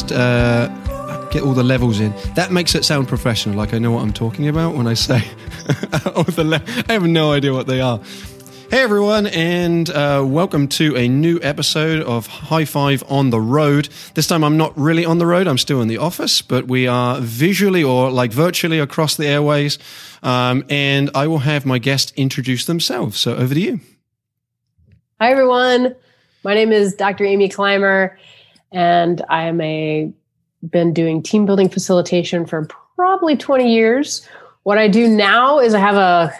just uh, get all the levels in. That makes it sound professional. Like I know what I'm talking about when I say all the. Le- I have no idea what they are. Hey everyone, and uh, welcome to a new episode of High Five on the Road. This time I'm not really on the road, I'm still in the office, but we are visually or like virtually across the airways. Um, and I will have my guest introduce themselves. So over to you. Hi everyone, my name is Dr. Amy Climer, and I am a been doing team building facilitation for probably 20 years. What I do now is I have a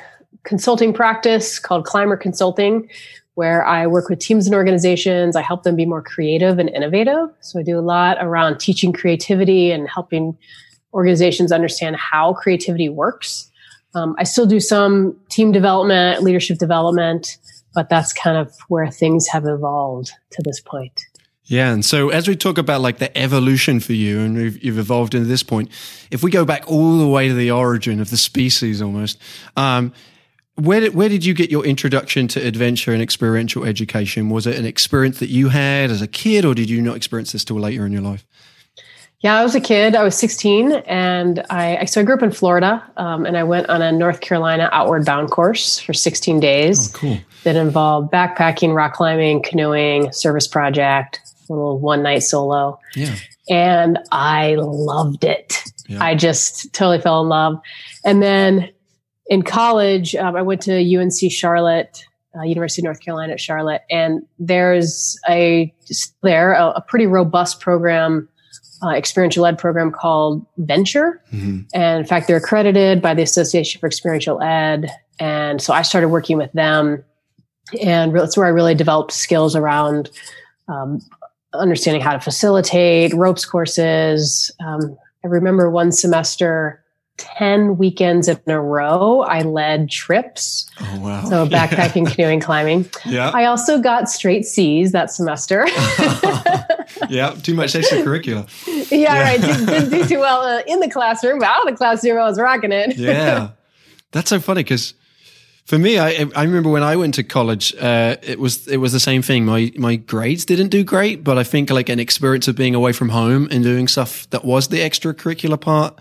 consulting practice called Climer Consulting, where I work with teams and organizations. I help them be more creative and innovative. So I do a lot around teaching creativity and helping organizations understand how creativity works. Um, I still do some team development, leadership development, but that's kind of where things have evolved to this point. Yeah, and so as we talk about like the evolution for you, and you've evolved into this point, if we go back all the way to the origin of the species, almost, um, where did, where did you get your introduction to adventure and experiential education? Was it an experience that you had as a kid, or did you not experience this till later in your life? Yeah, I was a kid. I was 16, and I so I grew up in Florida, um, and I went on a North Carolina outward bound course for 16 days. Oh, cool! That involved backpacking, rock climbing, canoeing, service project, little one night solo. Yeah, and I loved it. Yeah. I just totally fell in love, and then in college, um, I went to UNC Charlotte, uh, University of North Carolina at Charlotte, and there's a there a, a pretty robust program, uh, experiential ed program called Venture, mm-hmm. and in fact, they're accredited by the Association for Experiential Ed, and so I started working with them, and that's where I really developed skills around. Um, understanding how to facilitate ropes courses. Um, I remember one semester 10 weekends in a row, I led trips. Oh, wow. So backpacking, yeah. canoeing, climbing. Yeah. I also got straight C's that semester. yeah. Too much extracurricular. Yeah, yeah. right. Didn't, didn't, do too well uh, in the classroom, but out of the classroom, I was rocking it. yeah. That's so funny because for me, I I remember when I went to college, uh, it was it was the same thing. My my grades didn't do great, but I think like an experience of being away from home and doing stuff that was the extracurricular part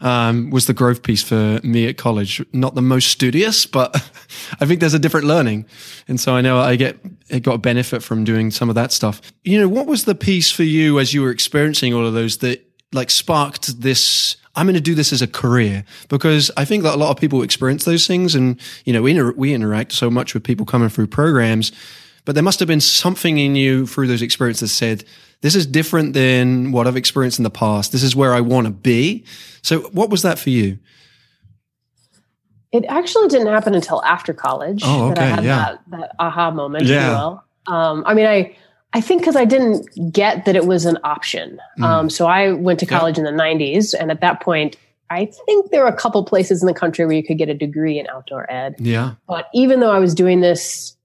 um, was the growth piece for me at college. Not the most studious, but I think there's a different learning, and so I know I get I got a benefit from doing some of that stuff. You know, what was the piece for you as you were experiencing all of those that like sparked this? I'm going to do this as a career because I think that a lot of people experience those things, and you know, we inter- we interact so much with people coming through programs, but there must have been something in you through those experiences that said this is different than what I've experienced in the past. This is where I want to be. So, what was that for you? It actually didn't happen until after college. Oh, okay, that I had yeah. that, that aha moment, Yeah. if you will. Um, I mean, I I think because I didn't get that it was an option. Mm. Um, so I went to Yeah. college in the '90s, and at that point, I think there were a couple places in the country where you could get a degree in outdoor ed. Yeah, But even though I was doing this,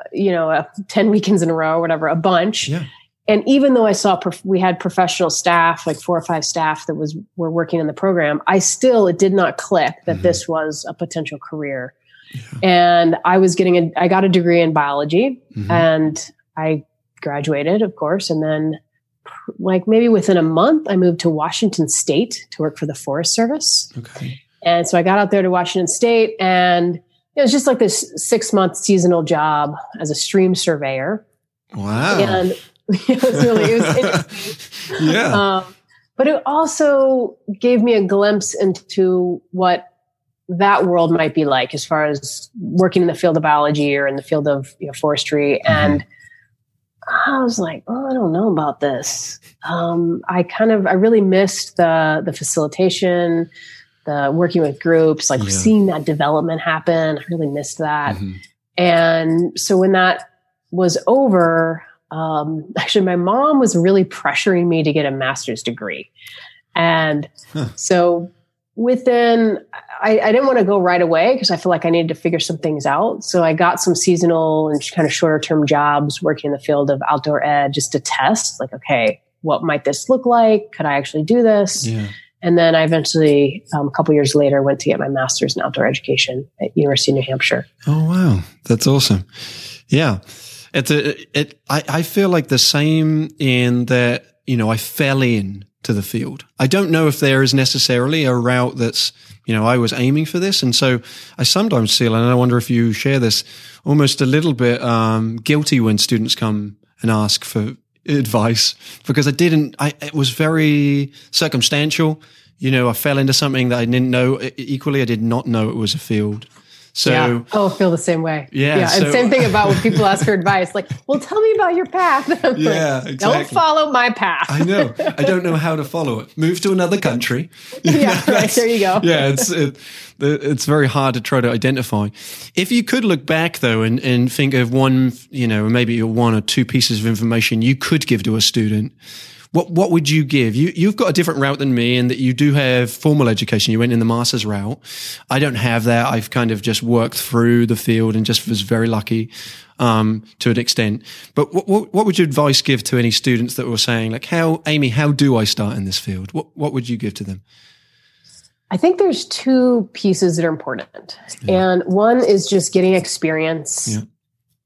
uh, you know, uh, 10 weekends in a row or whatever, a bunch. yeah, And even though I saw prof- we had professional staff, like four or five staff that was were working in the program, I still it did not click that Mhm. this was a potential career. And I was getting a I got a degree in biology Mhm. and I graduated, of course, and then like maybe within a month I moved to Washington state to work for the Forest Service. okay, And so I got out there to Washington State and it was just like this six month seasonal job as a stream surveyor. wow, And it was really, it was interesting. yeah, Um, but it also gave me a glimpse into what that world might be like as far as working in the field of biology or in the field of you know, forestry. And I was like, oh, I don't know about this. Um, I kind of, I really missed the the facilitation, the working with groups, like Yeah. seeing that development happen. I really missed that. Mhm. And so when that was over, um, actually, my mom was really pressuring me to get a master's degree. And Huh. so within, I, I didn't want to go right away because I feel like I needed to figure some things out. So I got some seasonal and kind of shorter term jobs working in the field of outdoor ed just to test, like, okay, what might this look like? Could I actually do this? yeah. And then I eventually, um, a couple years later, went to get my master's in outdoor education at University of New Hampshire. Oh wow, that's awesome. Yeah, it's a it. I I feel like the same in that you know, I fell in to the field. I don't know if there is necessarily a route that's, you know, I was aiming for this. And so I sometimes feel, and I wonder if you share this, almost a little bit um, guilty when students come and ask for advice because I didn't, I, it was very circumstantial. You know, I fell into something that I didn't know. Equally, I did not know it was a field. So, yeah. oh, I feel the same way. Yeah. Yeah. so- and same thing about when people ask for advice, like, well, tell me about your path. Yeah, like, exactly. Don't follow my path. I know. I don't know how to follow it. Move to another country. yeah, right. There you go. yeah, it's it, it's very hard to try to identify. If you could look back though and, and think of one, you know, maybe one or two pieces of information you could give to a student, what what would you give? You you've got a different route than me in that you do have formal education. You went in the master's route. I don't have that. I've kind of just worked through the field and just was very lucky um, to an extent. But what, what what would your advice give to any students that were saying like, how Amy, how do I start in this field? What what would you give to them? I think there's two pieces that are important. And one is just getting experience, Yeah.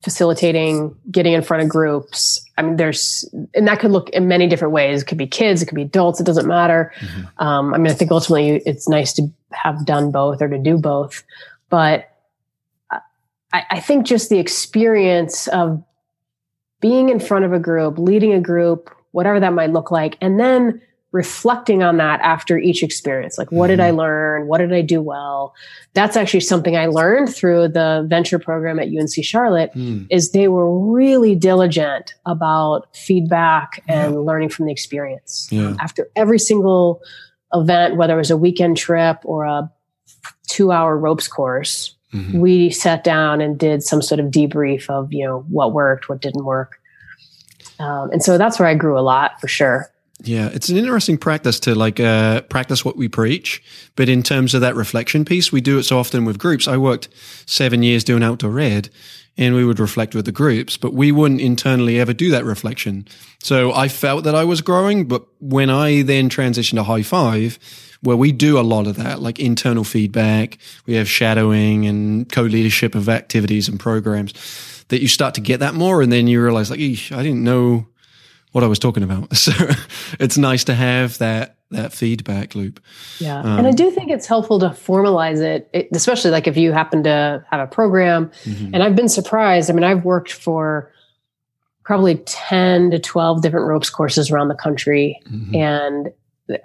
Facilitating, getting in front of groups. I mean, there's, and that could look in many different ways. It could be kids, it could be adults, it doesn't matter. Um, I mean, I think ultimately it's nice to have done both or to do both. But I, I think just the experience of being in front of a group, leading a group, whatever that might look like, and then reflecting on that after each experience. Like, what did I learn? What did I do well? That's actually something I learned through the venture program at UNC Charlotte Hmm. is they were really diligent about feedback and learning from the experience. Yeah. After every single event, whether it was a weekend trip or a two hour ropes course, Mhm. we sat down and did some sort of debrief of, you know, what worked, what didn't work. Um, and so that's where I grew a lot for sure. Yeah, it's an interesting practice to like uh, practice what we preach. But in terms of that reflection piece, we do it so often with groups. I worked seven years doing outdoor ed, and we would reflect with the groups, but we wouldn't internally ever do that reflection. So I felt that I was growing, but when I then transitioned to high five, where we do a lot of that, like internal feedback, we have shadowing and co-leadership of activities and programs, that you start to get that more, and then you realize like, I didn't know what I was talking about. So it's nice to have that that feedback loop. Yeah. Um, and I do think it's helpful to formalize it, it, especially like if you happen to have a program. Mhm. And I've been surprised. I mean, I've worked for probably 10 to 12 different ropes courses around the country. Mhm. And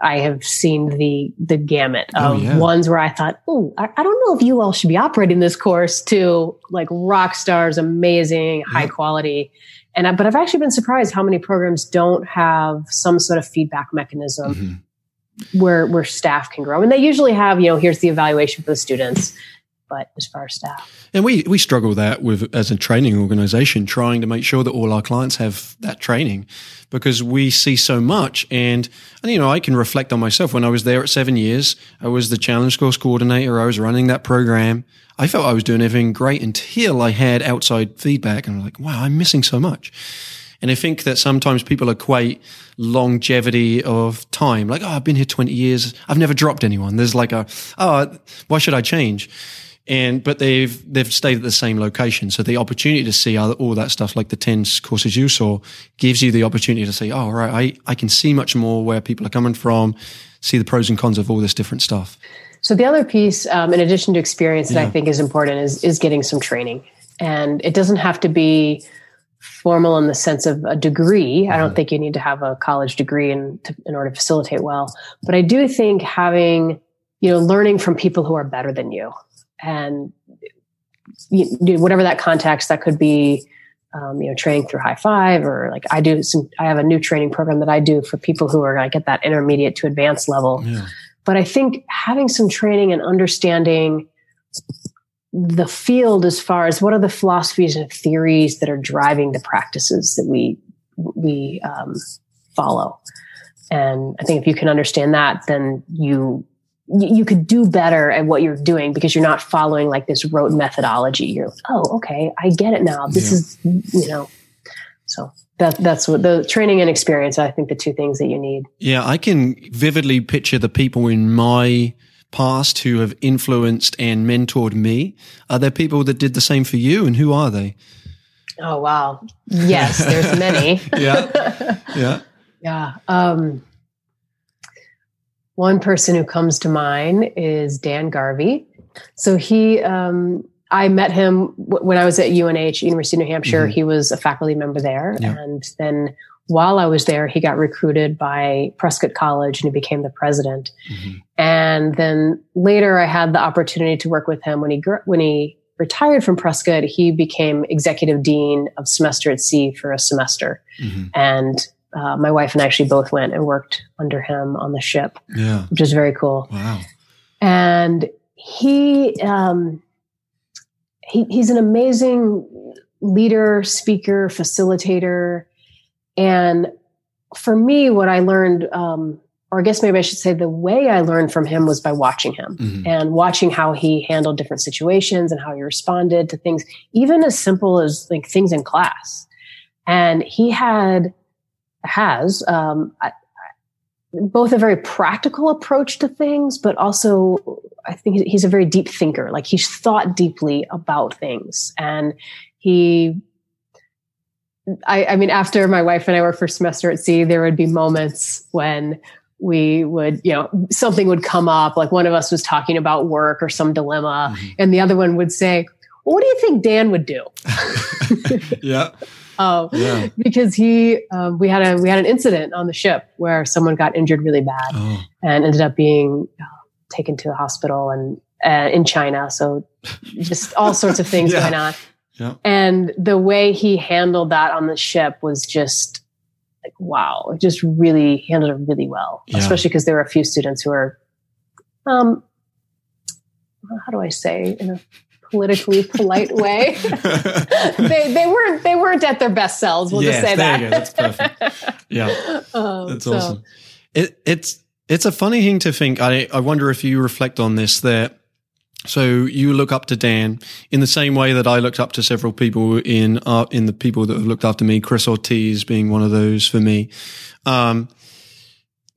I have seen the the gamut Oh, of yeah. ones where I thought, oh, I, I don't know if you all should be operating this course to like rock stars, amazing, high quality. And I, but I've actually been surprised how many programs don't have some sort of feedback mechanism Mhm. where where staff can grow. And they usually have, you know, here's the evaluation for the students, but as far as staff. And we we struggle with that with as a training organization, trying to make sure that all our clients have that training, because we see so much. And and you know, I can reflect on myself when I was there at seven years. I was the challenge course coordinator. I was running that program. I felt I was doing everything great until I had outside feedback, and I'm like, wow, I'm missing so much. And I think that sometimes people equate longevity of time. Like, oh, I've been here 20 years. I've never dropped anyone. There's like a, oh, why should I change? And, but they've, they've stayed at the same location. So the opportunity to see all, that stuff, like the 10 courses you saw, gives you the opportunity to say, oh, right, I, I can see much more where people are coming from, see the pros and cons of all this different stuff. So the other piece, um, in addition to experience, that I think is important is is getting some training, and it doesn't have to be formal in the sense of a degree. I don't think you need to have a college degree in to, in order to facilitate well, but I do think having you know learning from people who are better than you, and you, you- whatever that context that could be. Um, you know, training through high five, or like I do some. I have a new training program that I do for people who are like at that intermediate to advanced level Yeah. but I think having some training and understanding the field as far as what are the philosophies and theories that are driving the practices that we we um, follow, and I think if you can understand that, then you you you could do better at what you're doing because you're not following like this rote methodology. You're like, oh okay, I get it now. This Yeah. is you know, so that that's what the training and experience. I think the two things that you need. Yeah, I can vividly picture the people in my past who have influenced and mentored me. Are there people that did the same for you, and who are they? Oh wow. Yes, there's many. Yeah. Yeah. Yeah. Um, one person who comes to mind is Dan Garvey. So he, um, I met him w- when I was at UNH, University of New Hampshire. Mhm. He was a faculty member there. Yeah. And then while I was there, he got recruited by Prescott College and he became the president. Mhm. And then later I had the opportunity to work with him when he, gr- when he retired from Prescott, he became executive dean of semester at sea for a semester. Mhm. And uh, my wife and I actually both went and worked under him on the ship, Yeah. which is very cool. Wow. And he, um, he he's an amazing leader, speaker, facilitator. And for me, what I learned, um, or I guess maybe I should say the way I learned from him was by watching him Mhm. and watching how he handled different situations and how he responded to things, even as simple as like things in class. And he had, has, um, I- both a very practical approach to things, but also I think he's a very deep thinker. Like he's thought deeply about things and he, I, I mean, after my wife and I worked for semester at sea, there would be moments when we would, you know, something would come up, like one of us was talking about work or some dilemma, Mhm. and the other one would say, well, "What do you think Dan would do?" yeah. Oh, Yeah. because he, um, we had a we had an incident on the ship where someone got injured really bad Oh. and ended up being uh, taken to a hospital and uh, in China. So just all sorts of things Yeah. going on. Yeah. And the way he handled that on the ship was just like, wow, it just really handled it really well, Yeah. especially because there were a few students who are, um, how do I say in a politically polite way? they, they weren't, they weren't at their best selves. We'll Yes, just say that. That's perfect. Yeah. Um, That's so- awesome. It, it's it's a funny thing to think. I I wonder if you reflect on this. That so you look up to Dan in the same way that I looked up to several people in uh, in the people that have looked after me. Chris Ortiz being one of those for me. Um,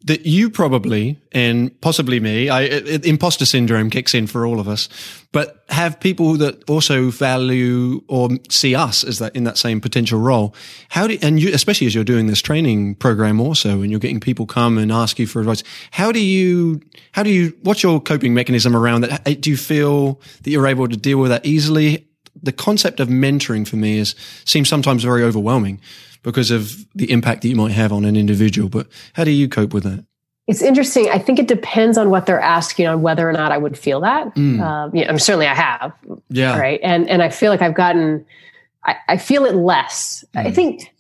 that you probably and possibly me, I imposter syndrome kicks in for all of us, but have people that also value or see us as that in that same potential role. How do and you, especially as you're doing this training program also, and you're getting people come and ask you for advice. How do you how do you what's your coping mechanism around that? Do you feel that you're able to deal with that easily? The concept of mentoring for me is seems sometimes very overwhelming because of the impact that you might have on an individual. But how do you cope with that? It's interesting. I think it depends on what they're asking on whether or not I would feel that. Mm. Um, yeah, I'm certainly I have, Yeah. right? And and I feel like I've gotten, I, I feel it less. I Mm. think.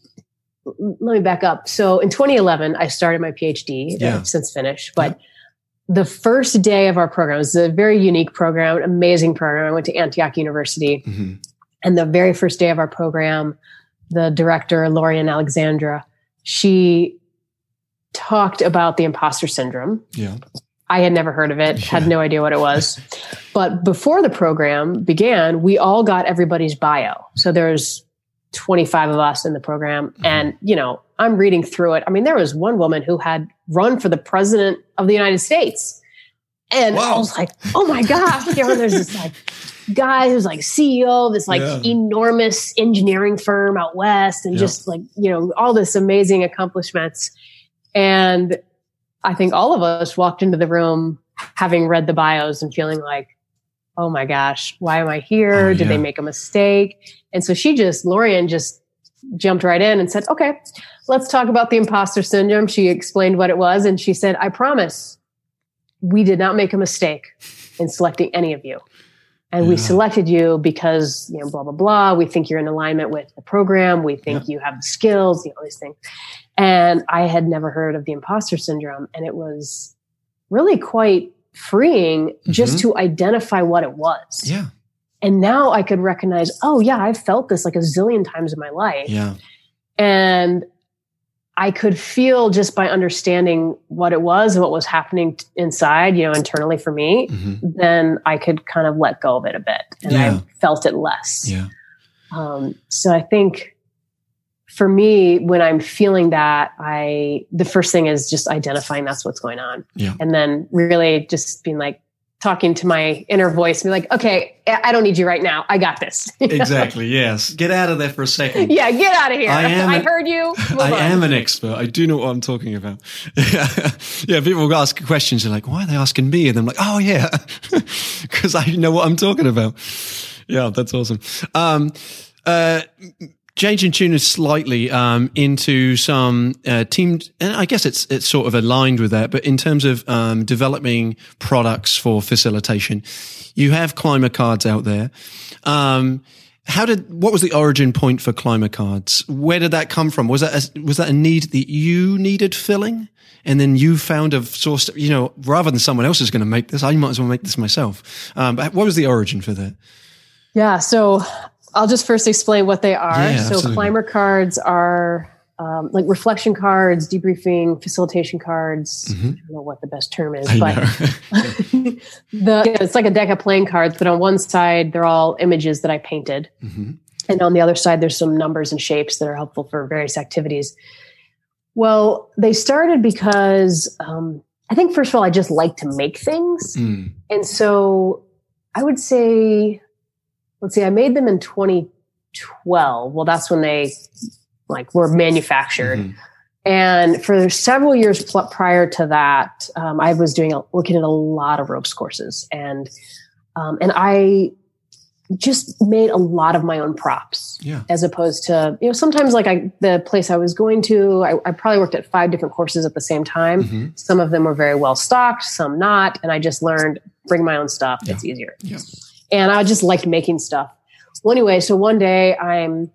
Let me back up. So in 2011, I started my PhD. Yeah. I've since finished, but the first day of our program is a very unique program, amazing program. I went to Antioch University, hmm and the very first day of our program, the director, Laurien Alexandre, she talked about the imposter syndrome. Yeah. I had never heard of it, Yeah. had no idea what it was. but before the program began, we all got everybody's bio. So there's 25 of us in the program. Mm-hmm. And, you know, I'm reading through it. I mean, there was one woman who had run for the president of the United States. And I was like, oh my gosh. You know, there's this like guy who's like CEO of this like Yeah. enormous engineering firm out west and Yeah. just like, you know, all this amazing accomplishments. And I think all of us walked into the room having read the bios and feeling like, oh my gosh, why am I oh, here? Oh, Did they make a mistake? And so she just, Laurien just jumped right in and said, okay, let's talk about the imposter syndrome. She explained what it was. And she said, I promise we did not make a mistake in selecting any of you. And we selected you because, you know, blah, blah, blah. We think you're in alignment with the program. We think you have the skills, you know, all these things. And I had never heard of the imposter syndrome. And it was really quite freeing just to identify what it was. Yeah. And now I could recognize, oh, yeah, I've felt this like a zillion times in my life. Yeah. And I could feel just by understanding what it was and what was happening t- inside, you know, internally for me, hmm then I could kind of let go of it a bit and Yeah. I felt it less. Yeah. Um, so I think for me, when I'm feeling that, I the first thing is just identifying that's what's going on, Yeah. and then really just being like, talking to my inner voice, be like, okay, I don't need you right now. I got this. exactly. Yes. Get out of there for a second. Yeah. Get out of here. I, am I an, heard you. Move I on. am an expert. I do know what I'm talking about. yeah. People ask questions. They're like, why are they asking me? And I'm like, oh yeah, because I know what I'm talking about. Yeah. That's awesome. Um, uh, changing tune is slightly um, into some uh, team, and I guess it's it's sort of aligned with that. But in terms of um, developing products for facilitation, you have Climer cards out there. Um, how did what was the origin point for Climer cards? Where did that come from? Was that a, was that a need that you needed filling? and then you found a source, you know, rather than someone else is going to make this, I might as well make this myself. Um, but what was the origin for that? Yeah. So I'll just first explain what they are. Yeah, so absolutely. Climer cards are um, like reflection cards, debriefing, facilitation cards. Mm-hmm. I don't know what the best term is, I but the it's like a deck of playing cards. But on one side, they're all images that I painted, mm-hmm. and on the other side, there's some numbers and shapes that are helpful for various activities. Well, they started because um, I think first of all, I just like to make things, mm. and so I would say let's see, I made them in 2012. Well, that's when they like were manufactured. Mm-hmm. And for several years pl- prior to that, um, I was doing a, looking at a lot of ropes courses, and um, and I just made a lot of my own props, yeah. as opposed to you know sometimes like I the place I was going to, I, I probably worked at five different courses at the same time. Mm-hmm. Some of them were very well stocked, some not, and I just learned bring my own stuff. Yeah. It's easier. Yeah and I just liked making stuff. Well, anyway, so one day I'm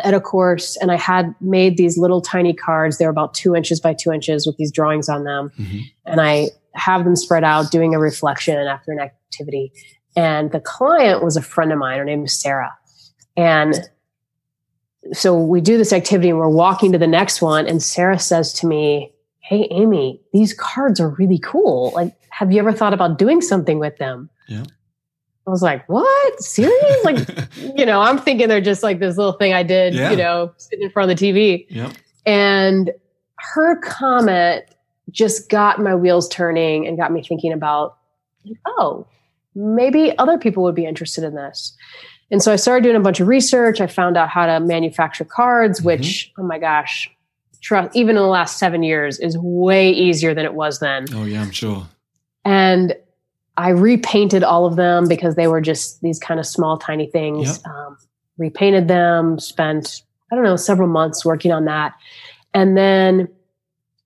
at a course and I had made these little tiny cards. They're about two inches by two inches with these drawings on them. Mm-hmm. And I have them spread out doing a reflection after an activity. And the client was a friend of mine. Her name is Sarah. And so we do this activity and we're walking to the next one. And Sarah says to me, Hey, Amy, these cards are really cool. Like, have you ever thought about doing something with them? Yeah. I was like, what? Serious? like, you know, I'm thinking they're just like this little thing I did, yeah. you know, sitting in front of the TV. Yep. And her comment just got my wheels turning and got me thinking about, oh, maybe other people would be interested in this. And so I started doing a bunch of research. I found out how to manufacture cards, mm-hmm. which, oh my gosh, trust, even in the last seven years is way easier than it was then. Oh, yeah, I'm sure. And I repainted all of them because they were just these kind of small, tiny things. Yep. Um, repainted them, spent, I don't know, several months working on that. And then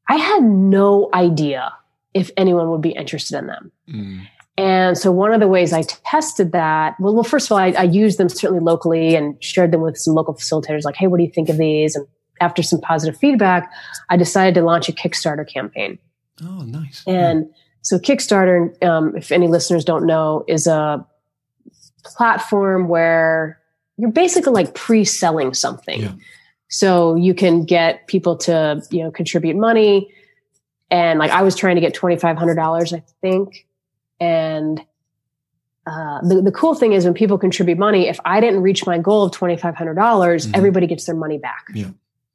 I had no idea if anyone would be interested in them. Mm. And so one of the ways I tested that, well, well first of all, I, I, used them certainly locally and shared them with some local facilitators, like, hey, what do you think of these? And after some positive feedback, I decided to launch a Kickstarter campaign. Oh, nice. And yeah so Kickstarter, um, if any listeners don't know, is a platform where you're basically like pre-selling something. Yeah. So you can get people to, you know, contribute money. And like I was trying to get $2,500, I think. And uh, the, the cool thing is when people contribute money, if I didn't reach my goal of $2,500, dollars mm-hmm. everybody gets their money back. Yeah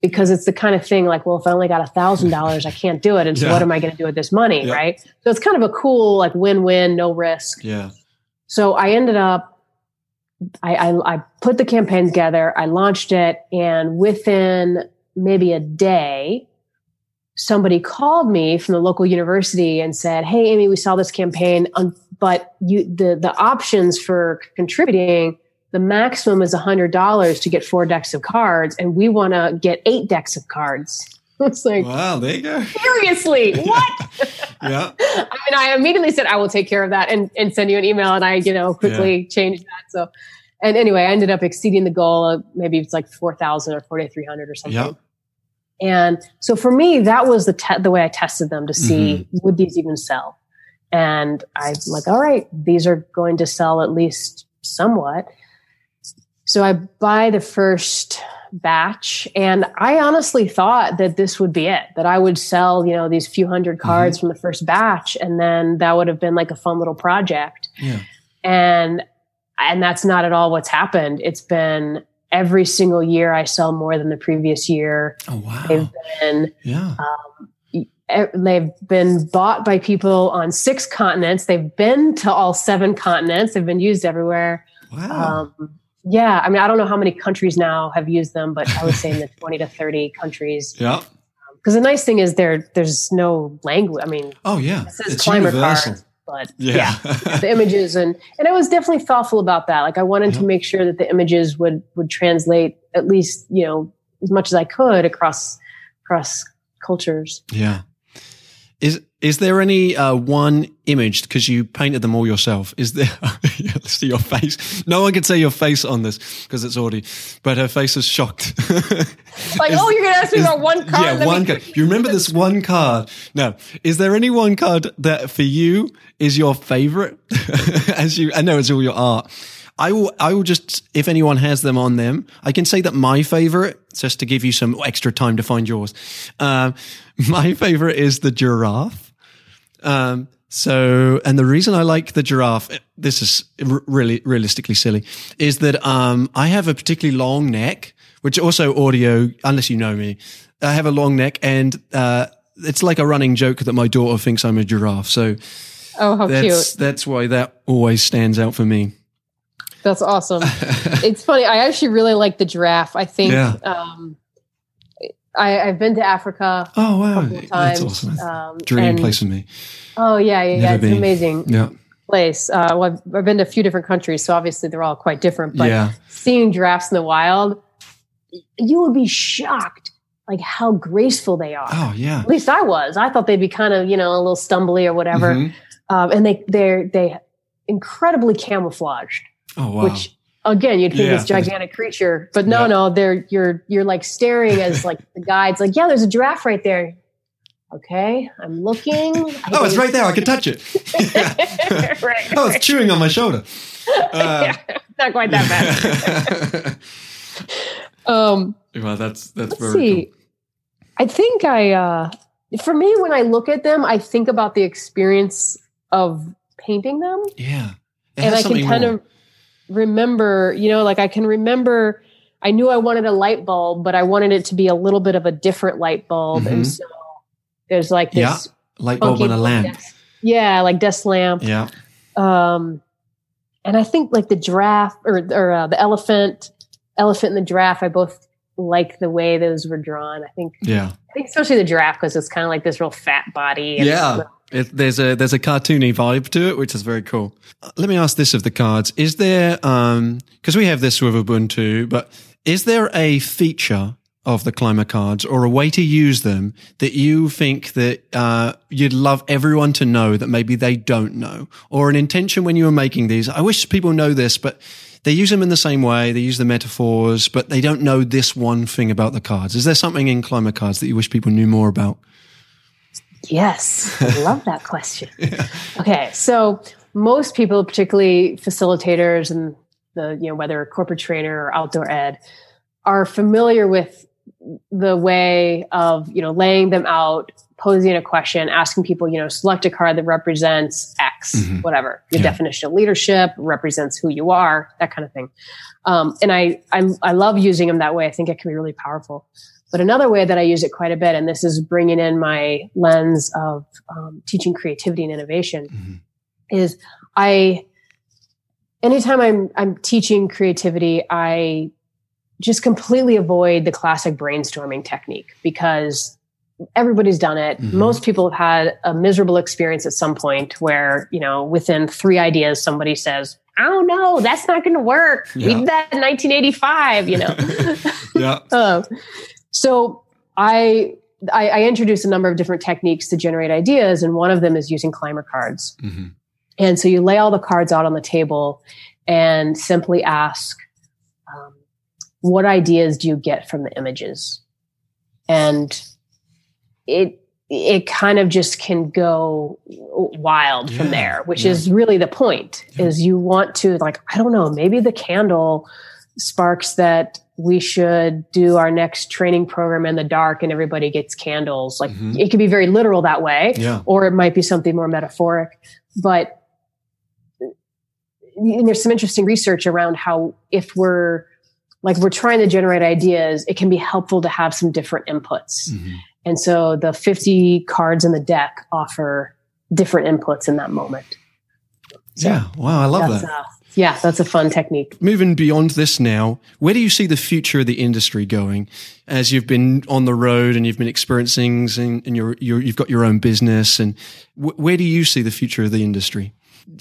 because it's the kind of thing like, well, if I only got a thousand dollars, I can't do it. And so yeah. what am I going to do with this money? Yeah. Right. So it's kind of a cool, like win-win, no risk. Yeah. So I ended up, I, I, I put the campaign together, I launched it and within maybe a day, somebody called me from the local university and said, Hey, Amy, we saw this campaign, but you, the, the options for contributing the maximum is $100 to get four decks of cards, and we want to get eight decks of cards. It's like, wow, there you go. Seriously, what? yeah. I mean, I immediately said, I will take care of that and, and send you an email. And I, you know, quickly yeah. changed that. So, and anyway, I ended up exceeding the goal of maybe it's like 4,000 or 4,300 or something. Yeah. And so for me, that was the, te- the way I tested them to see mm-hmm. would these even sell? And I'm like, all right, these are going to sell at least somewhat. So I buy the first batch and I honestly thought that this would be it, that I would sell, you know, these few hundred cards mm-hmm. from the first batch and then that would have been like a fun little project. Yeah. And and that's not at all what's happened. It's been every single year I sell more than the previous year. Oh wow. They've been yeah. Um, they've been bought by people on six continents. They've been to all seven continents. They've been used everywhere. Wow. Um, yeah, I mean, I don't know how many countries now have used them, but I would say in the 20 to 30 countries. yeah. Um, because the nice thing is there, there's no language. I mean, Oh, yeah. it says It's Climer universal. cards, but Yeah. yeah, the images and and I was definitely thoughtful about that. Like I wanted Yeah. to make sure that the images would would translate at least you know as much as I could across across cultures. Yeah. Is is there any uh, one image because you painted them all yourself? Is there? let's see your face. No one can see your face on this because it's already. but her face is shocked. Like, Is- oh, you're gonna ask me is- about one card? Yeah, Let me- one card. You remember this one card? No. Is there any one card that for you is your favorite? As you, I know it's all your art. I will, I will just, if anyone has them on them, I can say that my favorite, just to give you some extra time to find yours. Um, my favorite is the giraffe. Um, so, and the reason I like the giraffe, this is really realistically silly, is that um, I have a particularly long neck, which also audio, unless you know me, I have a long neck, and uh, it's like a running joke that my daughter thinks I'm a giraffe. So Oh, how that's cute! that's why that always stands out for me. That's awesome. it's funny. I actually really like the giraffe. I think Yeah. um, I, I've been to Africa Oh a wow, couple of that's awesome. Um, Dream and- place for me. Oh yeah, yeah, yeah. It's been. amazing Yeah, place. Uh, well, I've, I've been to a few different countries, so obviously they're all quite different. But yeah, seeing giraffes in the wild, you would be shocked, like how graceful they are. oh yeah. At least I was. I thought they'd be kind of, you know, a little stumbly or whatever. Mhm. Um, and they they're they incredibly camouflaged, Oh wow. which again you'd think Yeah. this gigantic creature, but no, Yeah. no, they're you're you're like staring as like the guide's like, yeah, there's a giraffe right there. Okay, I'm looking. oh, it's right there. I can touch it. right. Oh, it's chewing on my shoulder. Uh, Yeah, not quite that bad. Um, well, that's that's very see. cool. I think I, uh, for me, when I look at them, I think about the experience of painting them, Yeah, and I can kind more. of remember. You know, like I can remember. I knew I wanted a light bulb, but I wanted it to be a little bit of a different light bulb, Mhm. and so there's like Yeah. this light bulb on a lamp. desk- yeah, like desk lamp. Yeah, Um, and I think like the giraffe or or uh, the elephant, elephant and the giraffe. I both like the way those were drawn. I think yeah, I think especially the giraffe because it's kind of like this real fat body. and- yeah. It, there's a there's a cartoony vibe to it, which is very cool. Uh, Let me ask this of the cards: Is there um because we have this with Ubuntu, but is there a feature of the Climer cards or a way to use them that you think that uh, you'd love everyone to know that maybe they don't know, or an intention when you were making these? I wish people know this, but they use them in the same way. They use the metaphors, but they don't know this one thing about the cards. Is there something in Climer cards that you wish people knew more about? Yes, I love that question. Okay, so most people, particularly facilitators and the you know whether corporate trainer or outdoor ed, are familiar with the way of you know laying them out, posing a question, asking people you know select a card that represents X, Mhm. whatever your Yeah. definition of leadership represents who you are, that kind of thing. Um, and I, I I love using them that way. I think it can be really powerful. But another way that I use it quite a bit, and this is bringing in my lens of um, teaching creativity and innovation, Mhm. is I, anytime I'm, I'm teaching creativity, I just completely avoid the classic brainstorming technique because everybody's done it. Mhm. Most people have had a miserable experience at some point where, you know, within three ideas, somebody says, oh don't that's not going to work. We did that in 1985, you know. Yeah. Um, so I, I I introduced a number of different techniques to generate ideas, and one of them is using Climer cards. hmm And so you lay all the cards out on the table and simply ask, um, what ideas do you get from the images? And it it kind of just can go wild from there, which yeah. is really the point. Yeah. Is you want to like I don't know, maybe the candle sparks that we should do our next training program in the dark and everybody gets candles. Like Mhm. it could be very literal that way Yeah. or it might be something more metaphoric. But and there's some interesting research around how if we're like we're trying to generate ideas, it can be helpful to have some different inputs. Mhm. And so the 50 cards in the deck offer different inputs in that moment. So yeah. Wow. I love that. Uh, yeah, that's a fun technique. Moving beyond this now, where do you see the future of the industry going as you've been on the road and you've been experiencing and, and you're, you have got your own business and w- where do you see the future of the industry?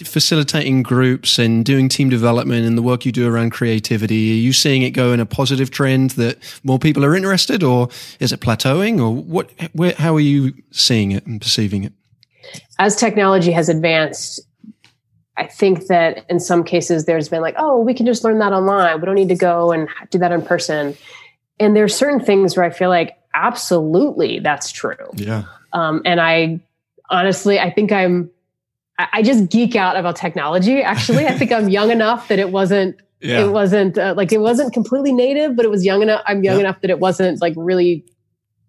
Facilitating groups and doing team development and the work you do around creativity, are you seeing it go in a positive trend that more people are interested or is it plateauing or what, where, how are you seeing it and perceiving it? As technology has advanced, I think that in some cases there's been like, oh, we can just learn that online. We don't need to go and do that in person. And there's certain things where I feel like absolutely that's true. Yeah. Um, and I honestly, I think I'm, I just geek out about technology. Actually, I think I'm young enough that it wasn't, yeah. it wasn't uh, like it wasn't completely native, but it was young enough. I'm young yeah. enough that it wasn't like really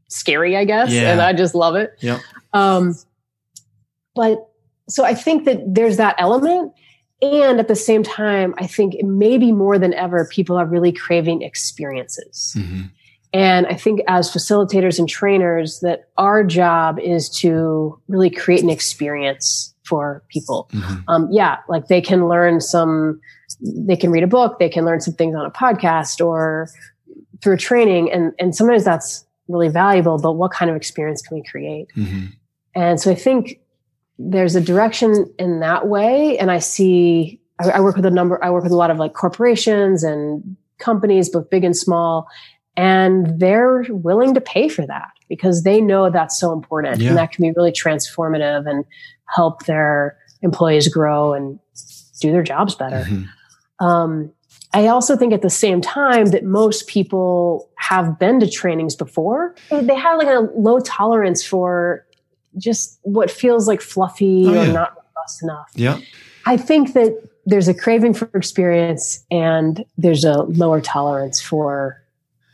scary, I guess. Yeah. And I just love it. Yeah. Um, but so I think that there's that element. And at the same time, I think maybe more than ever, people are really craving experiences. Mm-hmm. And I think as facilitators and trainers, that our job is to really create an experience for people. Mm-hmm. Um, yeah, like they can learn some, they can read a book, they can learn some things on a podcast or through a training. And, and sometimes that's really valuable, but what kind of experience can we create? Mm-hmm. And so I think there's a direction in that way. And I see, I, I, work with a number, I work with a lot of like corporations and companies, both big and small, and they're willing to pay for that because they know that's so important yeah. and that can be really transformative and help their employees grow and do their jobs better. Mm-hmm. Um, I also think at the same time that most people have been to trainings before. They have like a low tolerance for just what feels like fluffy oh, or not robust enough. Yeah. I think that there's a craving for experience and there's a lower tolerance for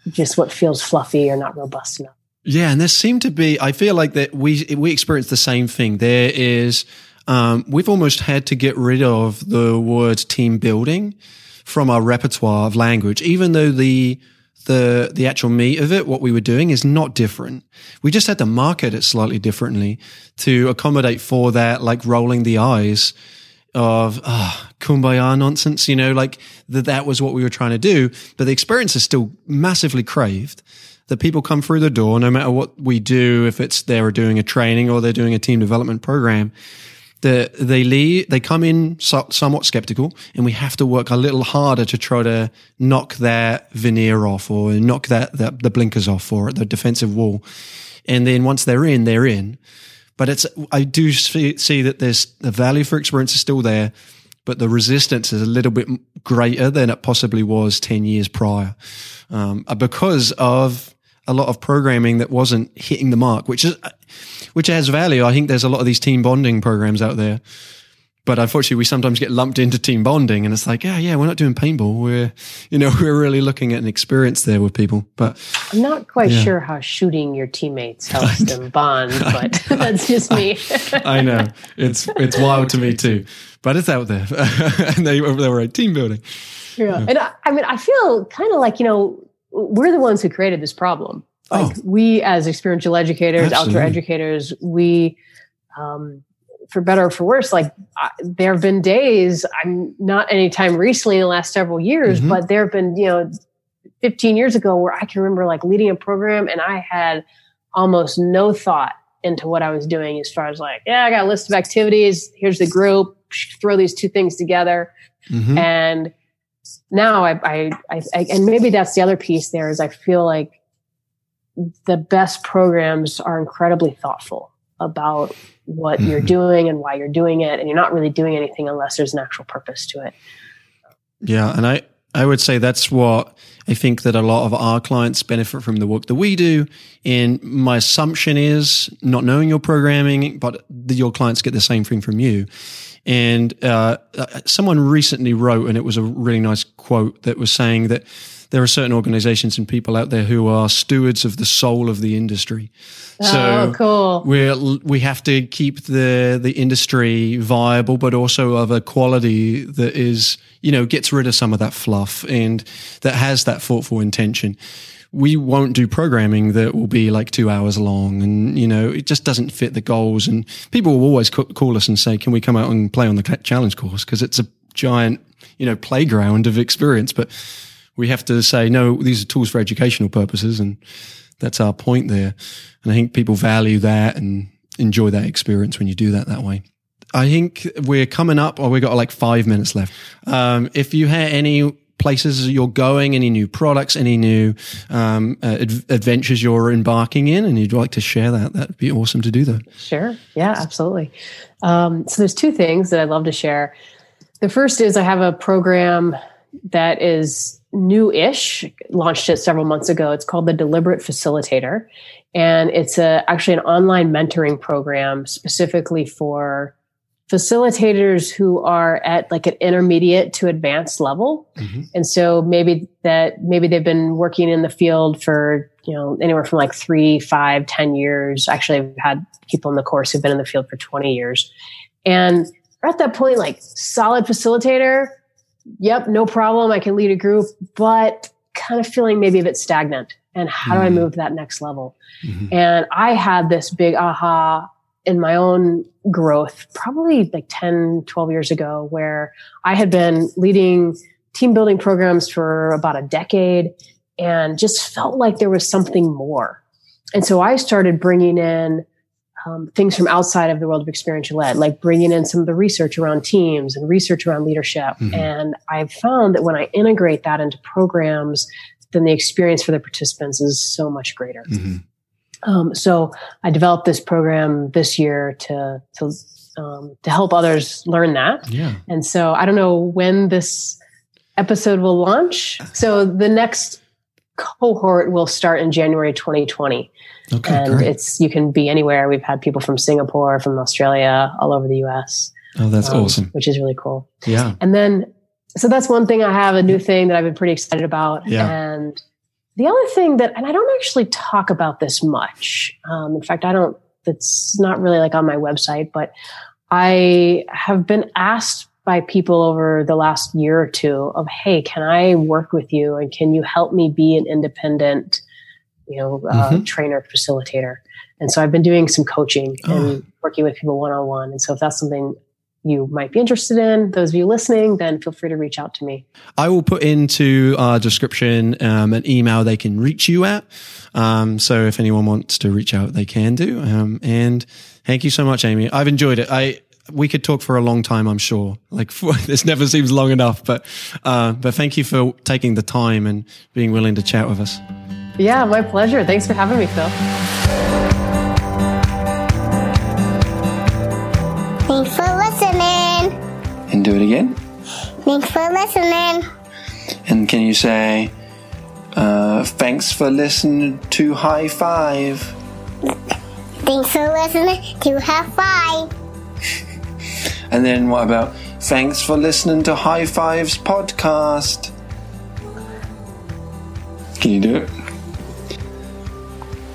just what feels fluffy or not robust enough. Yeah, and there seemed to be. I feel like that we we experience the same thing. There is, um, we've almost had to get rid of the word team building from our repertoire of language, even though the the the actual meat of it, what we were doing is not different. We just had to market it slightly differently to accommodate for that, like rolling the eyes of ah, kumbaya nonsense, you know, like that that was what we were trying to do. But the experience is still massively craved. That people come through the door, no matter what we do, if it's they're doing a training or they're doing a team development program, the, they leave, they come in so, somewhat skeptical and we have to work a little harder to try to knock their veneer off or knock that, that the blinkers off or the defensive wall. And then once they're in, they're in. But it's, I do see, see that there's the value for experience is still there, but the resistance is a little bit greater than it possibly was 10 years prior. Um, because of a lot of programming that wasn't hitting the mark, which is, which has value. I think there's a lot of these team bonding programs out there. But unfortunately, we sometimes get lumped into team bonding, and it's like, yeah, yeah, we're not doing paintball. We're, you know, we're really looking at an experience there with people. But I'm not quite yeah. sure how shooting your teammates helps them bond, but that's just me. I know it's it's wild to me too, but it's out there, and they they were at team building. Yeah, yeah. and I, I mean, I feel kind of like you know, we're the ones who created this problem. Like oh. we, as experiential educators, Absolutely. outdoor educators, we, um, for better or for worse, like uh, there have been days. I'm not anytime recently in the last several years, mm-hmm. but there have been you know, 15 years ago where I can remember like leading a program and I had almost no thought into what I was doing as far as like, yeah, I got a list of activities. Here's the group. Throw these two things together, mm-hmm. and now I, I, I, I, and maybe that's the other piece there is I feel like the best programs are incredibly thoughtful about what mm-hmm. you're doing and why you're doing it and you're not really doing anything unless there's an actual purpose to it yeah and i i would say that's what i think that a lot of our clients benefit from the work that we do and my assumption is not knowing your programming but your clients get the same thing from you and uh, uh someone recently wrote and it was a really nice quote that was saying that there are certain organizations and people out there who are stewards of the soul of the industry. Oh, so cool. we we have to keep the the industry viable, but also of a quality that is you know gets rid of some of that fluff and that has that thoughtful intention. We won't do programming that will be like two hours long. And, you know, it just doesn't fit the goals. And people will always call us and say, can we come out and play on the challenge course? Cause it's a giant, you know, playground of experience. But we have to say, no, these are tools for educational purposes. And that's our point there. And I think people value that and enjoy that experience when you do that that way. I think we're coming up, or we've got like five minutes left. Um, if you had any places you're going, any new products, any new um, uh, ad- adventures you're embarking in, and you'd like to share that, that'd be awesome to do that. Sure. Yeah, absolutely. Um, so there's two things that I'd love to share. The first is I have a program that is new-ish launched it several months ago it's called the deliberate facilitator and it's a, actually an online mentoring program specifically for facilitators who are at like an intermediate to advanced level mm-hmm. and so maybe that maybe they've been working in the field for you know anywhere from like three five ten years actually i've had people in the course who've been in the field for 20 years and at that point like solid facilitator yep, no problem. I can lead a group, but kind of feeling maybe a bit stagnant. And how mm-hmm. do I mm-hmm. move to that next level? Mm-hmm. And I had this big aha in my own growth, probably like 10, 12 years ago, where I had been leading team building programs for about a decade and just felt like there was something more. And so I started bringing in um, things from outside of the world of experiential ed, like bringing in some of the research around teams and research around leadership. Mm-hmm. And I've found that when I integrate that into programs, then the experience for the participants is so much greater. Mm-hmm. Um, so I developed this program this year to to um, to help others learn that. Yeah. And so I don't know when this episode will launch. So the next cohort will start in January 2020. Okay, and great. it's you can be anywhere. We've had people from Singapore, from Australia, all over the US. Oh, that's um, awesome. Which is really cool. Yeah. And then so that's one thing I have a new thing that I've been pretty excited about. Yeah. And the other thing that, and I don't actually talk about this much. Um, in fact, I don't, it's not really like on my website, but I have been asked by people over the last year or two of, Hey, can I work with you? And can you help me be an independent you know, uh, mm-hmm. trainer, facilitator. And so I've been doing some coaching oh. and working with people one on one. And so if that's something you might be interested in, those of you listening, then feel free to reach out to me. I will put into our description um, an email they can reach you at. Um, so if anyone wants to reach out, they can do. Um, and thank you so much, Amy. I've enjoyed it. I we could talk for a long time, I'm sure. Like for, this never seems long enough, but uh, but thank you for taking the time and being willing to chat with us. Yeah, my pleasure. Thanks for having me, Phil. And do it again. Thanks for listening. And can you say, uh, thanks for listening to High Five? Thanks for listening to High Five. and then what about, thanks for listening to High Five's podcast? Can you do it?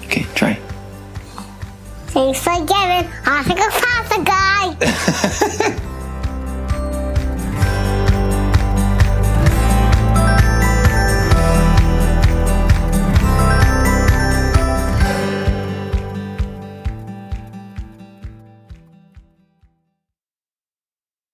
Okay, try. Thanks for giving. I think a guy.